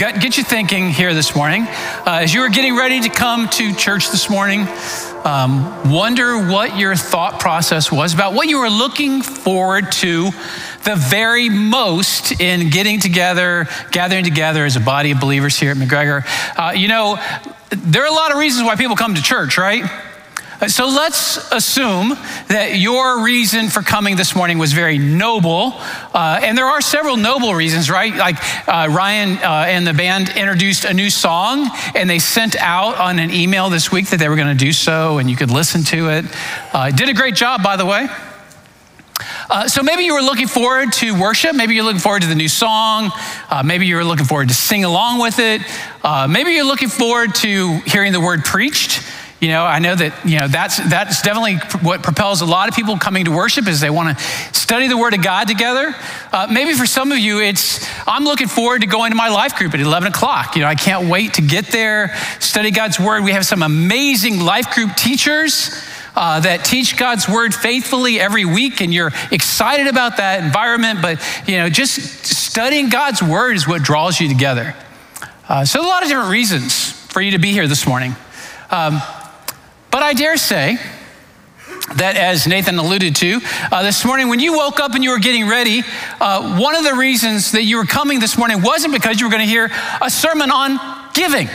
get, get you thinking here this morning. Uh, as you were getting ready to come to church this morning, um, wonder what your thought process was about what you were looking forward to the very most in getting together, gathering together as a body of believers here at McGregor. Uh, you know, there are a lot of reasons why people come to church, right? So let's assume that your reason for coming this morning was very noble. Uh, and there are several noble reasons, right? Like uh, Ryan uh, and the band introduced a new song and they sent out on an email this week that they were going to do so and you could listen to it. Uh, did a great job, by the way. Uh, so maybe you were looking forward to worship. Maybe you're looking forward to the new song. Uh, maybe you're looking forward to sing along with it. Uh, maybe you're looking forward to hearing the word preached. You know, I know that, you know, that's, that's definitely what propels a lot of people coming to worship is they want to study the Word of God together. Uh, maybe for some of you, it's, I'm looking forward to going to my life group at 11 o'clock. You know, I can't wait to get there, study God's Word. We have some amazing life group teachers uh, that teach God's Word faithfully every week, and you're excited about that environment. But, you know, just studying God's Word is what draws you together. Uh, so, a lot of different reasons for you to be here this morning. Um, but I dare say that, as Nathan alluded to uh, this morning, when you woke up and you were getting ready, uh, one of the reasons that you were coming this morning wasn't because you were going to hear a sermon on giving.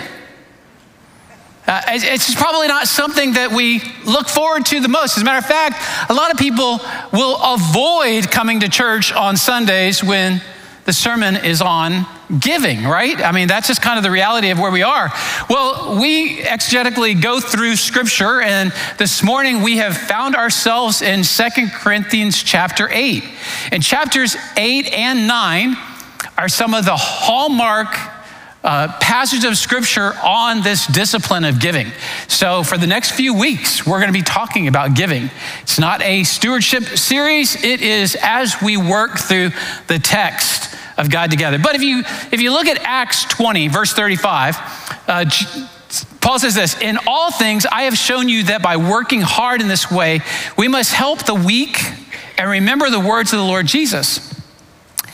Uh, it's probably not something that we look forward to the most. As a matter of fact, a lot of people will avoid coming to church on Sundays when the sermon is on giving, right? I mean, that's just kind of the reality of where we are. Well, we exegetically go through scripture, and this morning we have found ourselves in Second Corinthians chapter 8. And chapters 8 and 9 are some of the hallmark uh, passage of scripture on this discipline of giving. So, for the next few weeks, we're going to be talking about giving. It's not a stewardship series, it is as we work through the text of God together. But if you if you look at Acts 20, verse 35, uh, Paul says this In all things, I have shown you that by working hard in this way, we must help the weak and remember the words of the Lord Jesus.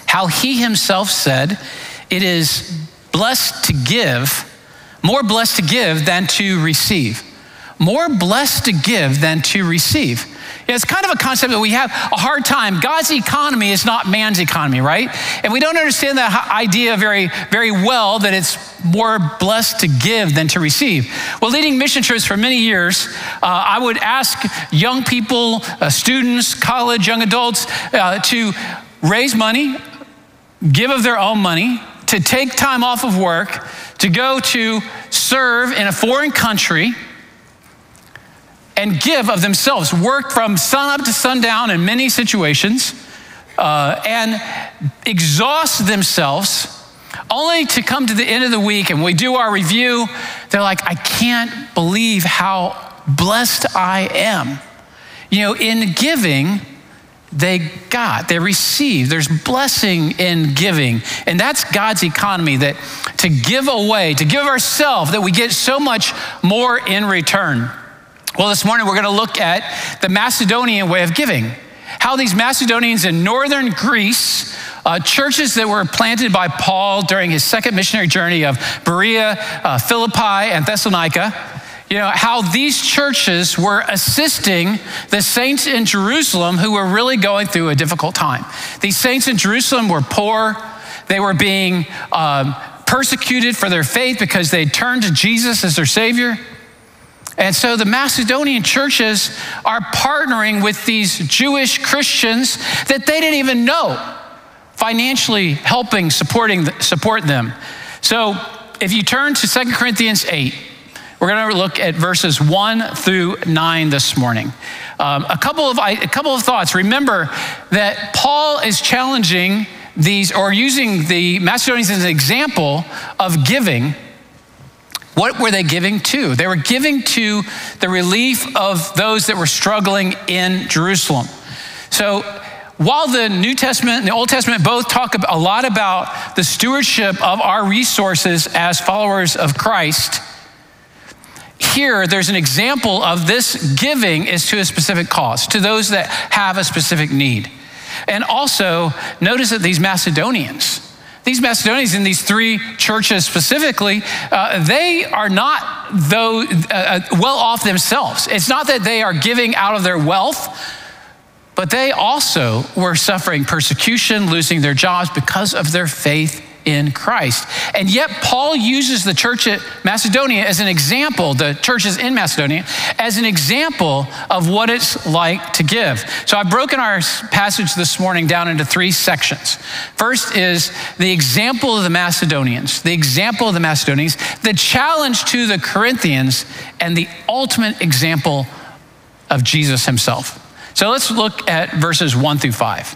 How he himself said, It is blessed to give, more blessed to give than to receive. More blessed to give than to receive. It's kind of a concept that we have a hard time. God's economy is not man's economy, right? And we don't understand that idea very, very well that it's more blessed to give than to receive. Well, leading mission trips for many years, uh, I would ask young people, uh, students, college, young adults uh, to raise money, give of their own money, to take time off of work, to go to serve in a foreign country and give of themselves, work from sun up to sundown in many situations, uh, and exhaust themselves only to come to the end of the week and we do our review. They're like, I can't believe how blessed I am. You know, in giving, they got, they received. There's blessing in giving. And that's God's economy that to give away, to give ourselves, that we get so much more in return. Well, this morning we're going to look at the Macedonian way of giving. How these Macedonians in northern Greece, uh, churches that were planted by Paul during his second missionary journey of Berea, uh, Philippi, and Thessalonica, you know, how these churches were assisting the saints in Jerusalem who were really going through a difficult time. These saints in Jerusalem were poor, they were being um, persecuted for their faith because they turned to Jesus as their Savior. And so the Macedonian churches are partnering with these Jewish Christians that they didn't even know, financially helping, supporting, support them. So if you turn to Second Corinthians 8, we're going to look at verses 1 through 9 this morning. Um, a, couple of, a couple of thoughts. Remember that Paul is challenging these or using the Macedonians as an example of giving what were they giving to? They were giving to the relief of those that were struggling in Jerusalem. So, while the New Testament and the Old Testament both talk a lot about the stewardship of our resources as followers of Christ, here there's an example of this giving is to a specific cause, to those that have a specific need. And also, notice that these Macedonians, these Macedonians in these three churches specifically, uh, they are not though uh, uh, well off themselves. It's not that they are giving out of their wealth, but they also were suffering persecution, losing their jobs because of their faith in Christ. And yet, Paul uses the church at Macedonia as an example, the churches in Macedonia, as an example of what it's like to give. So I've broken our passage this morning down into three sections. First is the example of the Macedonians, the example of the Macedonians, the challenge to the Corinthians, and the ultimate example of Jesus himself. So let's look at verses one through five.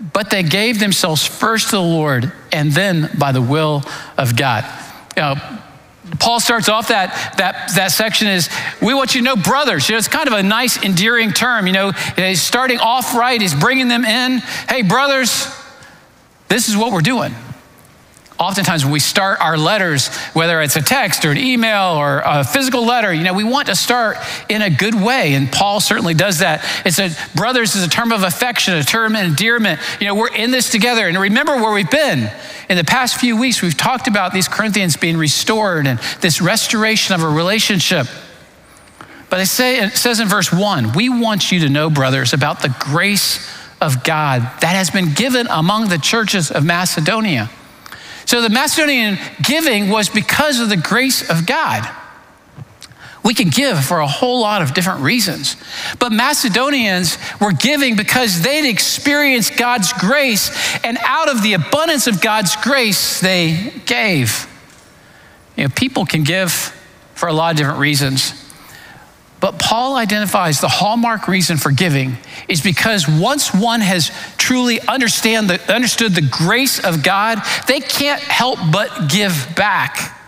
but they gave themselves first to the Lord and then by the will of God. You know, Paul starts off that, that, that section is, we want you to know brothers. You know, it's kind of a nice, endearing term. You know, he's starting off right, he's bringing them in. Hey, brothers, this is what we're doing oftentimes when we start our letters, whether it's a text or an email or a physical letter, you know, we want to start in a good way. And Paul certainly does that. It's a brothers is a term of affection, a term of endearment. You know, we're in this together. And remember where we've been. In the past few weeks, we've talked about these Corinthians being restored and this restoration of a relationship. But it, say, it says in verse one, we want you to know, brothers, about the grace of God that has been given among the churches of Macedonia. So the Macedonian giving was because of the grace of God. We can give for a whole lot of different reasons. But Macedonians were giving because they'd experienced God's grace, and out of the abundance of God's grace, they gave. You know, people can give for a lot of different reasons. But Paul identifies the hallmark reason for giving is because once one has truly understand the, understood the grace of God, they can't help but give back.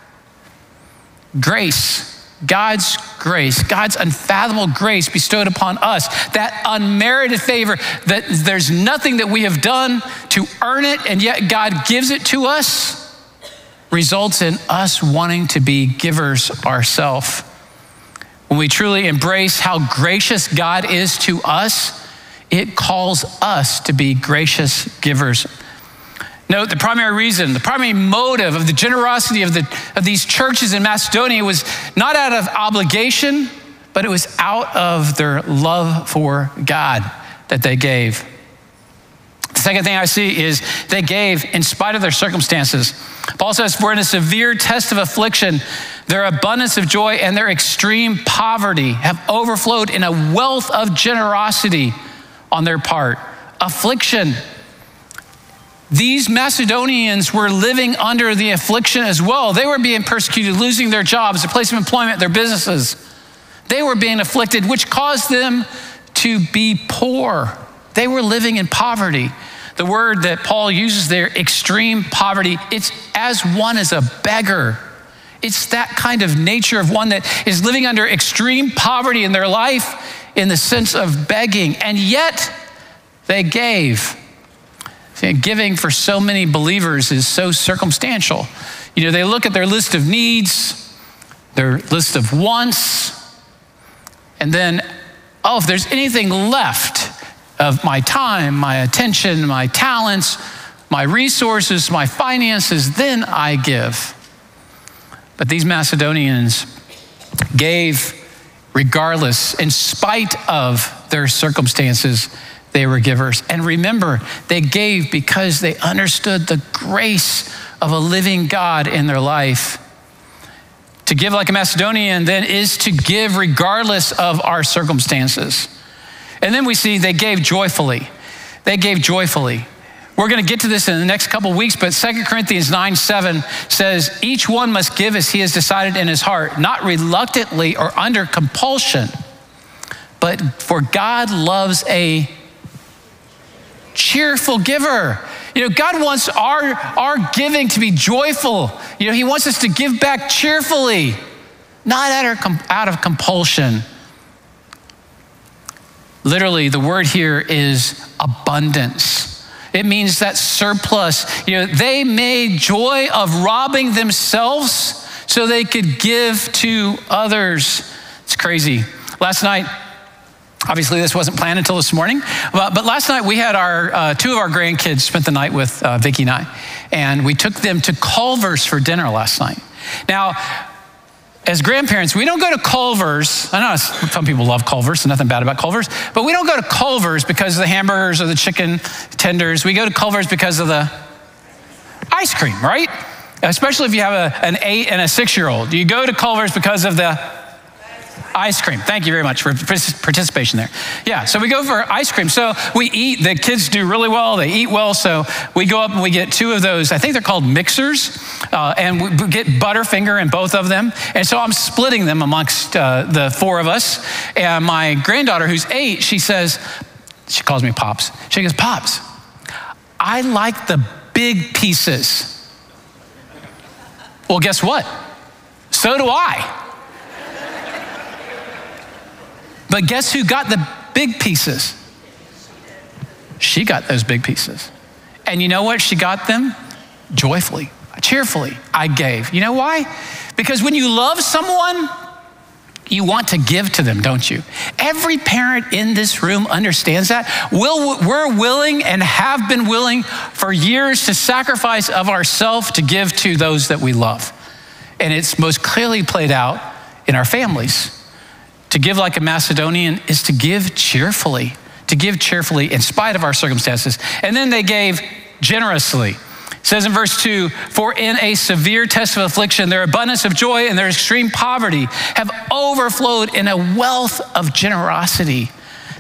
Grace, God's grace, God's unfathomable grace bestowed upon us, that unmerited favor that there's nothing that we have done to earn it, and yet God gives it to us, results in us wanting to be givers ourselves. When we truly embrace how gracious God is to us, it calls us to be gracious givers. Note the primary reason, the primary motive of the generosity of, the, of these churches in Macedonia was not out of obligation, but it was out of their love for God that they gave. The second thing I see is they gave in spite of their circumstances. Paul says, For in a severe test of affliction, their abundance of joy and their extreme poverty have overflowed in a wealth of generosity on their part. Affliction. These Macedonians were living under the affliction as well. They were being persecuted, losing their jobs, their place of employment, their businesses. They were being afflicted, which caused them to be poor. They were living in poverty. The word that Paul uses there, extreme poverty, it's as one as a beggar. It's that kind of nature of one that is living under extreme poverty in their life in the sense of begging, and yet they gave. See, giving for so many believers is so circumstantial. You know, they look at their list of needs, their list of wants, and then, oh, if there's anything left, of my time, my attention, my talents, my resources, my finances, then I give. But these Macedonians gave regardless, in spite of their circumstances, they were givers. And remember, they gave because they understood the grace of a living God in their life. To give like a Macedonian then is to give regardless of our circumstances. And then we see they gave joyfully. they gave joyfully. We're going to get to this in the next couple weeks, but 2 Corinthians 9 7 says, Each one must give as he has decided in his heart, not reluctantly or under compulsion, but for God loves a cheerful giver. You know, God wants our, our giving to be joyful. You know, He wants us to give back cheerfully, not out of compulsion. Literally, the word here is abundance. It means that surplus. You know, they made joy of robbing themselves so they could give to others. It's crazy. Last night, Obviously, this wasn't planned until this morning, but, but last night we had our uh, two of our grandkids spent the night with uh, Vicki and I, and we took them to Culver's for dinner last night. Now, as grandparents, we don't go to Culver's. I know some people love Culver's, so nothing bad about Culver's, but we don't go to Culver's because of the hamburgers or the chicken tenders. We go to Culver's because of the ice cream, right? Especially if you have a, an eight and a six year old. You go to Culver's because of the ice cream. Thank you very much for participation there. Yeah, so we go for ice cream. So we eat, the kids do really well, they eat well. So we go up and we get two of those, I think they're called mixers, uh, and we get Butterfinger in both of them. And so I'm splitting them amongst uh, the four of us. And my granddaughter, who's eight, she says, she calls me Pops. She goes, Pops, I like the big pieces. Well, guess what? So do I. But guess who got the big pieces? She got those big pieces. And you know what? She got them joyfully, cheerfully. I gave. You know why? Because when you love someone, you want to give to them, don't you? Every parent in this room understands that. We're willing and have been willing for years to sacrifice of ourselves to give to those that we love. And it's most clearly played out in our families. To give like a Macedonian is to give cheerfully, to give cheerfully in spite of our circumstances. And then they gave generously. It says in verse 2 For in a severe test of affliction, their abundance of joy and their extreme poverty have overflowed in a wealth of generosity.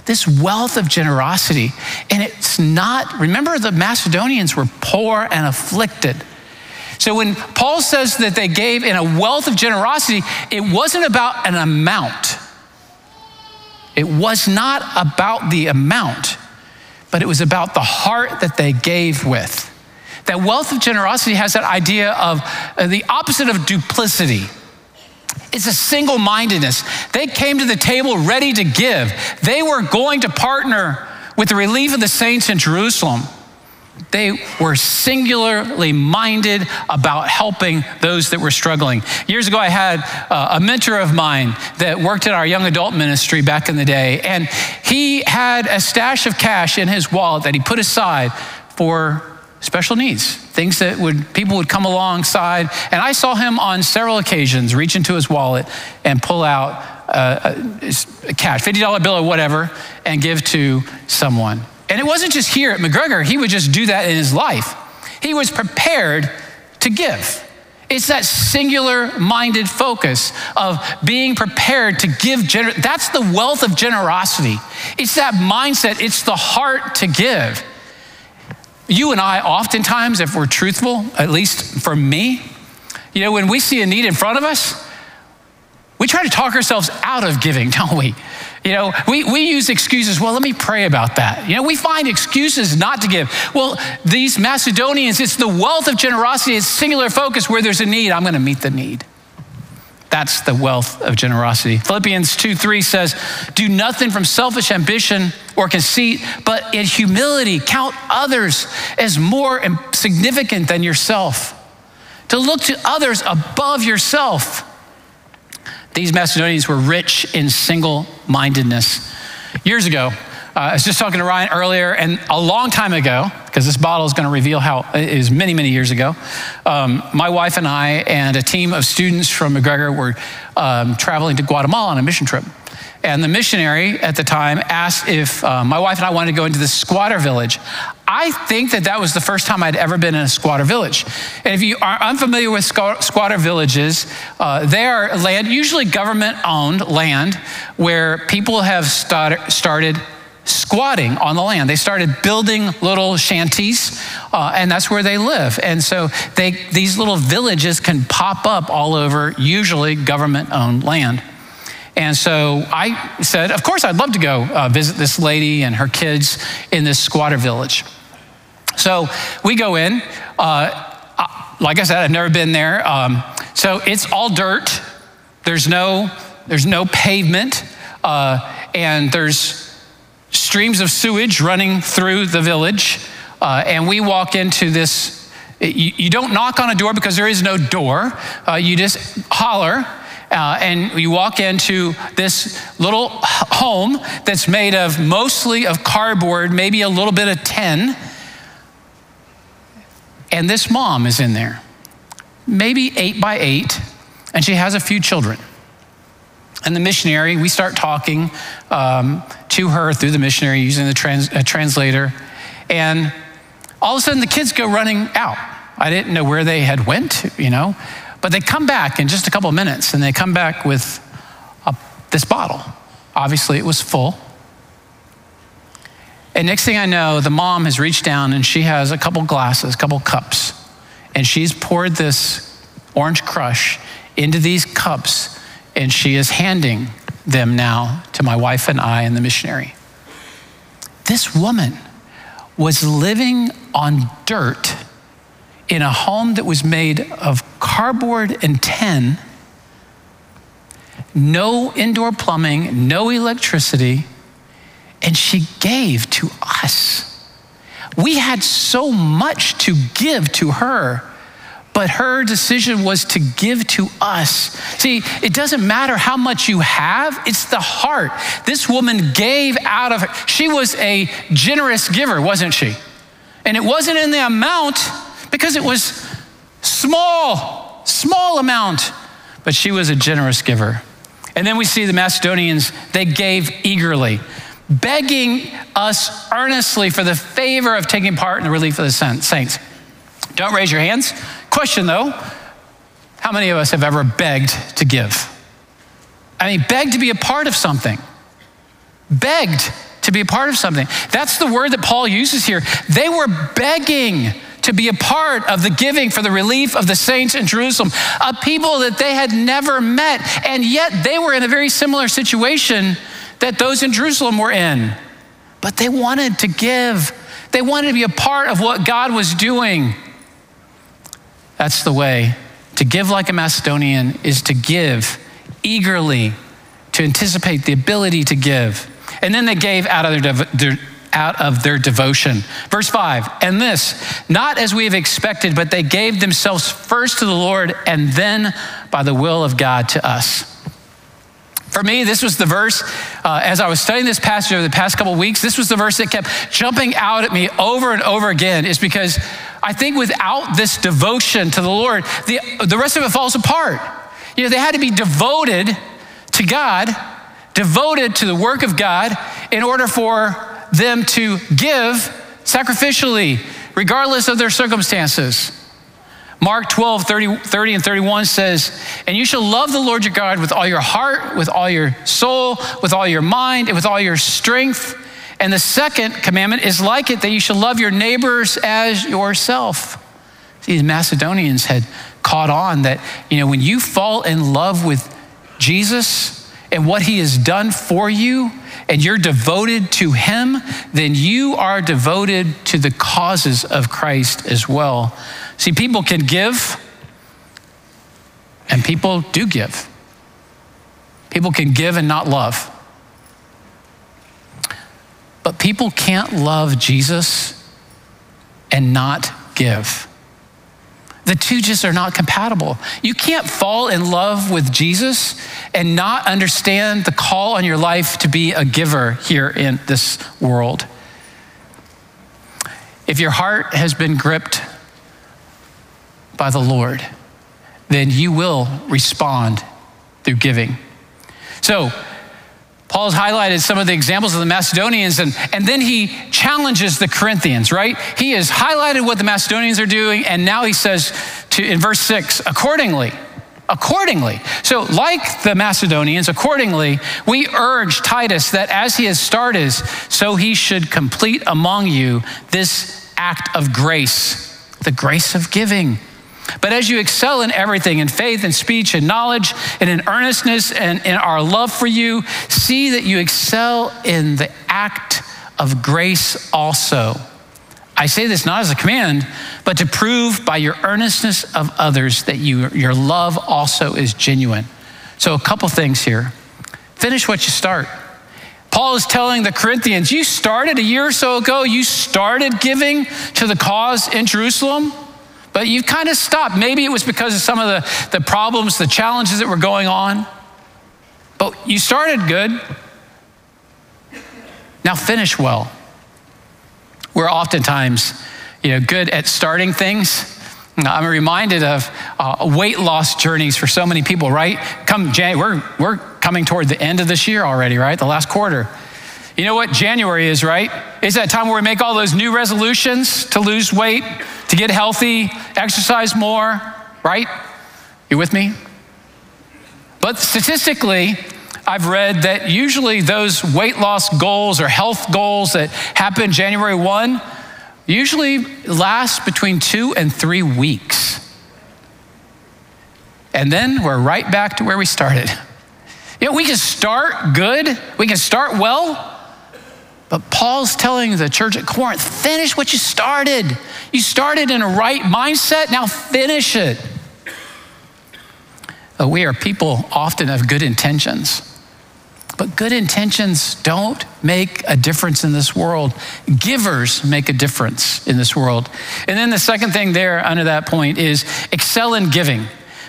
This wealth of generosity. And it's not, remember, the Macedonians were poor and afflicted. So when Paul says that they gave in a wealth of generosity, it wasn't about an amount. It was not about the amount, but it was about the heart that they gave with. That wealth of generosity has that idea of uh, the opposite of duplicity. It's a single mindedness. They came to the table ready to give, they were going to partner with the relief of the saints in Jerusalem. They were singularly minded about helping those that were struggling. Years ago, I had uh, a mentor of mine that worked at our young adult ministry back in the day, and he had a stash of cash in his wallet that he put aside for special needs, things that would people would come alongside. And I saw him on several occasions reach into his wallet and pull out uh, a cash, $50 bill or whatever, and give to someone. And it wasn't just here at McGregor, he would just do that in his life. He was prepared to give. It's that singular minded focus of being prepared to give. Gener- That's the wealth of generosity. It's that mindset, it's the heart to give. You and I, oftentimes, if we're truthful, at least for me, you know, when we see a need in front of us, we try to talk ourselves out of giving, don't we? You know, we, we use excuses. Well, let me pray about that. You know, we find excuses not to give. Well, these Macedonians, it's the wealth of generosity, it's singular focus where there's a need. I'm going to meet the need. That's the wealth of generosity. Philippians 2 3 says, Do nothing from selfish ambition or conceit, but in humility count others as more significant than yourself. To look to others above yourself. These Macedonians were rich in single mindedness. Years ago, uh, I was just talking to Ryan earlier, and a long time ago, because this bottle is going to reveal how it is many, many years ago, um, my wife and I and a team of students from McGregor were um, traveling to Guatemala on a mission trip. And the missionary at the time asked if uh, my wife and I wanted to go into this squatter village. I think that that was the first time I'd ever been in a squatter village. And if you are unfamiliar with squatter villages, uh, they are land, usually government owned land, where people have start, started squatting on the land. They started building little shanties, uh, and that's where they live. And so they, these little villages can pop up all over, usually government owned land. And so I said, Of course, I'd love to go uh, visit this lady and her kids in this squatter village. So we go in. Uh, like I said, I've never been there. Um, so it's all dirt. There's no, there's no pavement, uh, and there's streams of sewage running through the village. Uh, and we walk into this. You, you, don't knock on a door because there is no door. Uh, you just holler, uh, and you walk into this little home that's made of mostly of cardboard, maybe a little bit of tin. And this mom is in there, maybe eight by eight, and she has a few children. And the missionary, we start talking um, to her through the missionary using the trans, uh, translator. And all of a sudden, the kids go running out. I didn't know where they had went, you know, but they come back in just a couple of minutes, and they come back with a, this bottle. Obviously, it was full. And next thing I know, the mom has reached down and she has a couple glasses, a couple cups, and she's poured this orange crush into these cups and she is handing them now to my wife and I and the missionary. This woman was living on dirt in a home that was made of cardboard and tin, no indoor plumbing, no electricity, and she gave to us. We had so much to give to her but her decision was to give to us. See, it doesn't matter how much you have, it's the heart. This woman gave out of her. She was a generous giver, wasn't she? And it wasn't in the amount because it was small, small amount, but she was a generous giver. And then we see the Macedonians, they gave eagerly, begging us earnestly for the favor of taking part in the relief of the saints. Don't raise your hands. Question though how many of us have ever begged to give? I mean, begged to be a part of something. Begged to be a part of something. That's the word that Paul uses here. They were begging to be a part of the giving for the relief of the saints in Jerusalem, a people that they had never met, and yet they were in a very similar situation that those in Jerusalem were in. But they wanted to give, they wanted to be a part of what God was doing. That's the way. To give like a Macedonian is to give eagerly, to anticipate the ability to give. And then they gave out of their, their out of their devotion. Verse 5, and this, not as we have expected, but they gave themselves first to the Lord and then by the will of God to us. For me, this was the verse, uh, as I was studying this passage over the past couple weeks, this was the verse that kept jumping out at me over and over again, is because I think without this devotion to the Lord, the, the rest of it falls apart. You know, they had to be devoted to God, devoted to the work of God, in order for them to give sacrificially, regardless of their circumstances. Mark 12, 30, 30, and 31 says, And you shall love the Lord your God with all your heart, with all your soul, with all your mind, and with all your strength. And the second commandment is like it that you shall love your neighbors as yourself. These Macedonians had caught on that, you know, when you fall in love with Jesus and what he has done for you, and you're devoted to him, then you are devoted to the causes of Christ as well. See, people can give, and people do give. People can give and not love. But people can't love Jesus and not give. The two just are not compatible. You can't fall in love with Jesus and not understand the call on your life to be a giver here in this world. If your heart has been gripped by the Lord, then you will respond through giving. So, Paul's highlighted some of the examples of the Macedonians, and, and then he challenges the Corinthians, right? He has highlighted what the Macedonians are doing, and now he says to, in verse six, accordingly, accordingly. So, like the Macedonians, accordingly, we urge Titus that as he has started, so he should complete among you this act of grace, the grace of giving. But as you excel in everything, in faith and speech and knowledge, and in earnestness and in our love for you, see that you excel in the act of grace also. I say this not as a command, but to prove by your earnestness of others that you, your love also is genuine. So, a couple things here. Finish what you start. Paul is telling the Corinthians, you started a year or so ago, you started giving to the cause in Jerusalem, but you kind of stopped. Maybe it was because of some of the, the problems, the challenges that were going on. But you started good. Now finish well. We're oftentimes, you know, good at starting things. I'm reminded of uh, weight loss journeys for so many people, right? Come January, we're, we're coming toward the end of this year already, right? The last quarter. You know what January is, right? It's that time where we make all those new resolutions to lose weight, to get healthy, exercise more, right? You with me? But statistically, I've read that usually those weight loss goals or health goals that happen January 1 usually last between two and three weeks. And then we're right back to where we started. You know, we can start good, we can start well, but Paul's telling the church at Corinth finish what you started. You started in a right mindset, now finish it. Uh, we are people often of good intentions. But good intentions don't make a difference in this world. Givers make a difference in this world. And then the second thing there under that point is excel in giving.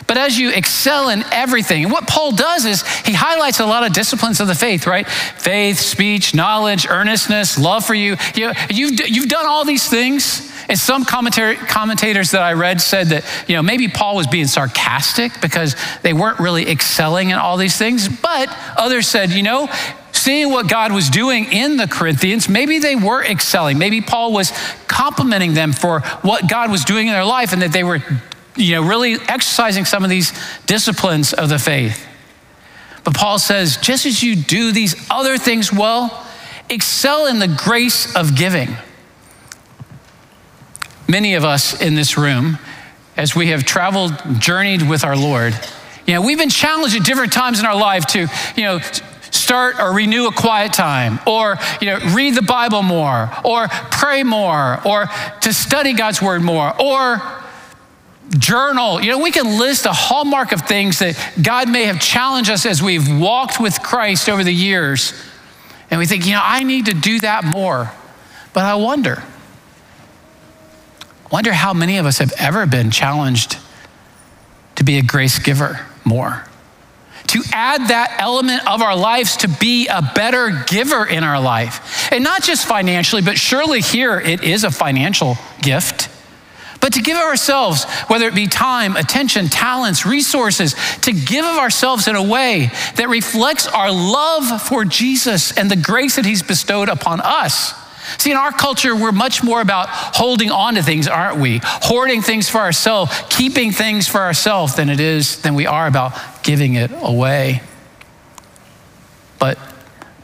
But as you excel in everything, and what Paul does is he highlights a lot of disciplines of the faith, right? Faith, speech, knowledge, earnestness, love for you. you you've, you've done all these things. And some commentators that I read said that, you know, maybe Paul was being sarcastic because they weren't really excelling in all these things. But others said, you know, seeing what God was doing in the Corinthians, maybe they were excelling. Maybe Paul was complimenting them for what God was doing in their life and that they were, you know, really exercising some of these disciplines of the faith. But Paul says, just as you do these other things well, excel in the grace of giving many of us in this room, as we have traveled, journeyed with our Lord, you know, we've been challenged at different times in our life to, you know, start or renew a quiet time or you know read the bible more or pray more or to study god's word more or journal you know we can list a hallmark of things that god may have challenged us as we've walked with christ over the years and we think you know i need to do that more but i wonder Wonder how many of us have ever been challenged to be a grace giver more. To add that element of our lives to be a better giver in our life. And not just financially, but surely here it is a financial gift. But to give of ourselves, whether it be time, attention, talents, resources, to give of ourselves in a way that reflects our love for Jesus and the grace that He's bestowed upon us. See, in our culture, we're much more about holding on to things, aren't we? Hoarding things for ourselves, keeping things for ourselves than it is than we are about giving it away. But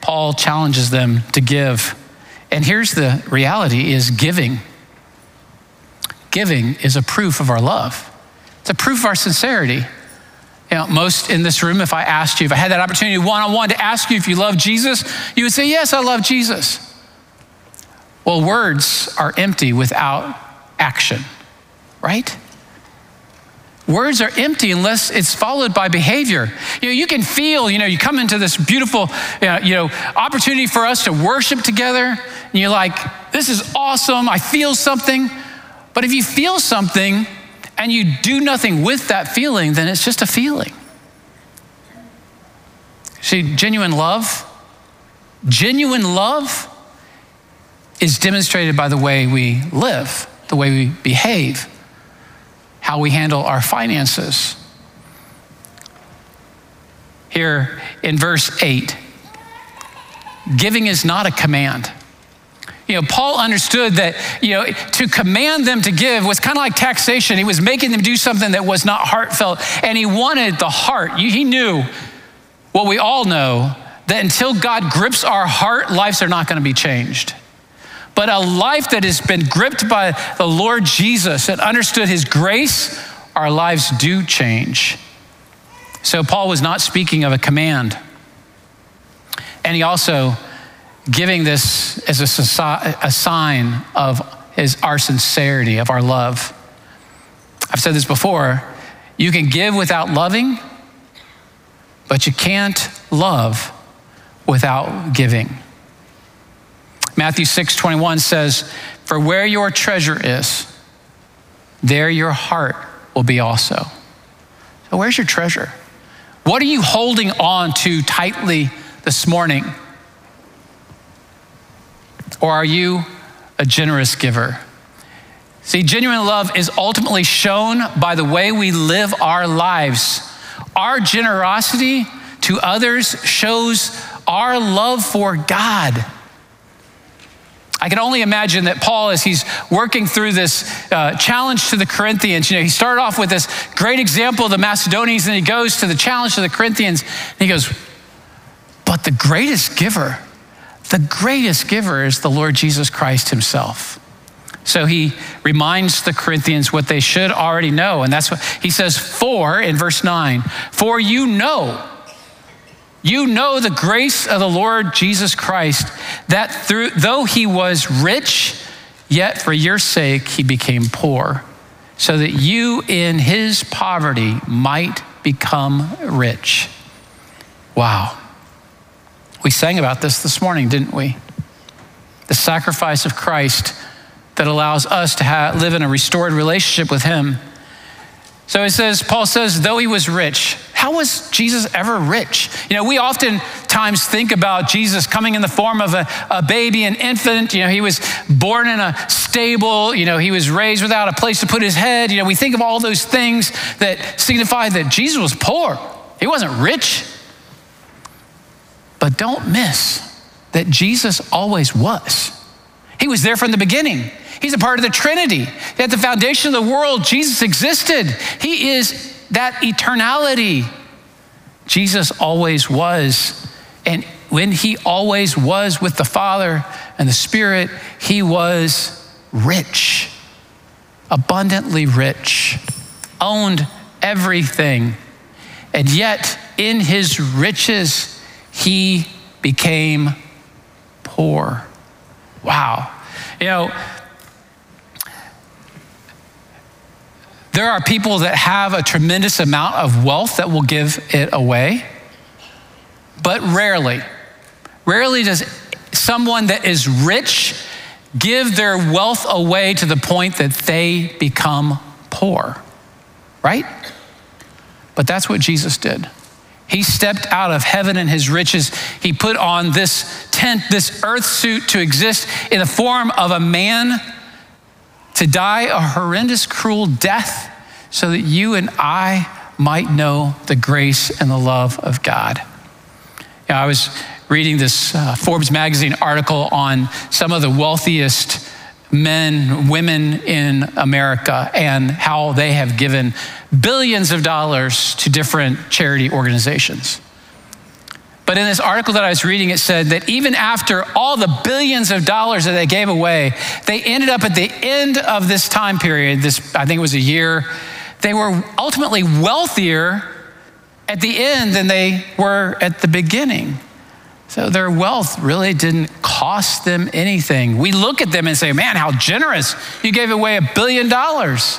Paul challenges them to give. And here's the reality is giving. Giving is a proof of our love. It's a proof of our sincerity. You know, most in this room, if I asked you, if I had that opportunity one on one to ask you if you love Jesus, you would say, Yes, I love Jesus. Well, words are empty without action, right? Words are empty unless it's followed by behavior. You know, you can feel, you know, you come into this beautiful, uh, you know, opportunity for us to worship together, and you're like, this is awesome, I feel something. But if you feel something and you do nothing with that feeling, then it's just a feeling. See, genuine love, genuine love is demonstrated by the way we live, the way we behave, how we handle our finances. Here in verse 8, giving is not a command. You know, Paul understood that, you know, to command them to give was kind of like taxation. He was making them do something that was not heartfelt, and he wanted the heart. He knew what we all know that until God grips our heart, lives are not going to be changed. But a life that has been gripped by the Lord Jesus and understood his grace, our lives do change. So Paul was not speaking of a command. And he also giving this as a, a sign of his, our sincerity, of our love. I've said this before you can give without loving, but you can't love without giving. Matthew 6 21 says, For where your treasure is, there your heart will be also. So, where's your treasure? What are you holding on to tightly this morning? Or are you a generous giver? See, genuine love is ultimately shown by the way we live our lives. Our generosity to others shows our love for God. I can only imagine that Paul, as he's working through this uh, challenge to the Corinthians, you know, he started off with this great example of the Macedonians, and he goes to the challenge to the Corinthians, and he goes, But the greatest giver, the greatest giver is the Lord Jesus Christ himself. So he reminds the Corinthians what they should already know. And that's what he says, For in verse 9, for you know you know the grace of the Lord Jesus Christ, that through, though he was rich, yet for your sake he became poor, so that you in his poverty might become rich. Wow. We sang about this this morning, didn't we? The sacrifice of Christ that allows us to have, live in a restored relationship with him. So it says, Paul says, though he was rich, how was Jesus ever rich? You know, we oftentimes think about Jesus coming in the form of a, a baby, an infant. You know, he was born in a stable. You know, he was raised without a place to put his head. You know, we think of all those things that signify that Jesus was poor. He wasn't rich. But don't miss that Jesus always was. He was there from the beginning. He's a part of the Trinity. At the foundation of the world, Jesus existed. He is that eternality. Jesus always was. And when he always was with the Father and the Spirit, he was rich, abundantly rich, owned everything. And yet, in his riches, he became poor. Wow. You know, There are people that have a tremendous amount of wealth that will give it away, but rarely, rarely does someone that is rich give their wealth away to the point that they become poor, right? But that's what Jesus did. He stepped out of heaven and his riches. He put on this tent, this earth suit to exist in the form of a man to die a horrendous, cruel death so that you and I might know the grace and the love of God. You know, I was reading this uh, Forbes magazine article on some of the wealthiest men, women in America, and how they have given billions of dollars to different charity organizations. But in this article that I was reading, it said that even after all the billions of dollars that they gave away, they ended up at the end of this time period, this, I think it was a year, they were ultimately wealthier at the end than they were at the beginning. So their wealth really didn't cost them anything. We look at them and say, man, how generous. You gave away a billion dollars.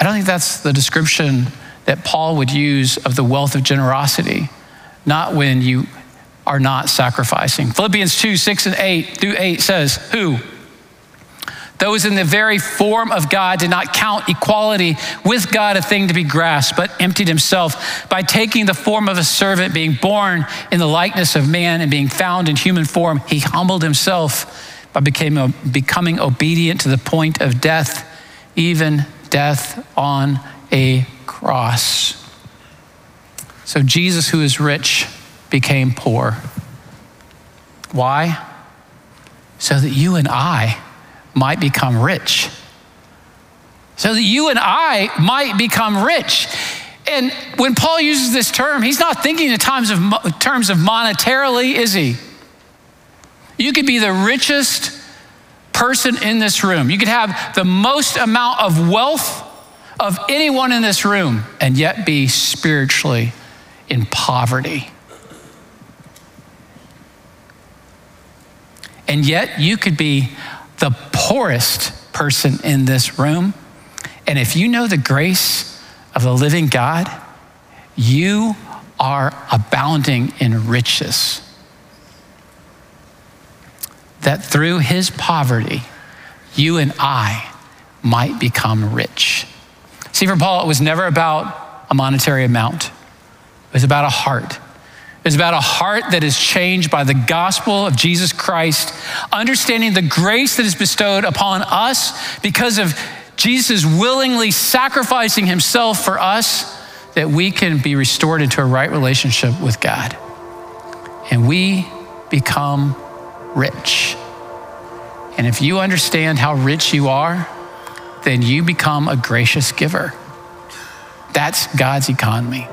I don't think that's the description that Paul would use of the wealth of generosity, not when you are not sacrificing. Philippians 2 6 and 8 through 8 says, Who? Those in the very form of God did not count equality with God a thing to be grasped, but emptied himself by taking the form of a servant, being born in the likeness of man and being found in human form. He humbled himself by became, becoming obedient to the point of death, even death on a cross. So Jesus, who is rich, became poor. Why? so that you and I might become rich. So that you and I might become rich. And when Paul uses this term, he's not thinking in terms of, terms of monetarily, is he? You could be the richest person in this room. You could have the most amount of wealth of anyone in this room and yet be spiritually in poverty. And yet you could be the poorest person in this room. And if you know the grace of the living God, you are abounding in riches. That through his poverty, you and I might become rich. See, for Paul, it was never about a monetary amount, it was about a heart. Was about a heart that is changed by the gospel of Jesus Christ, understanding the grace that is bestowed upon us because of Jesus willingly sacrificing himself for us, that we can be restored into a right relationship with God. And we become rich. And if you understand how rich you are, then you become a gracious giver. That's God's economy.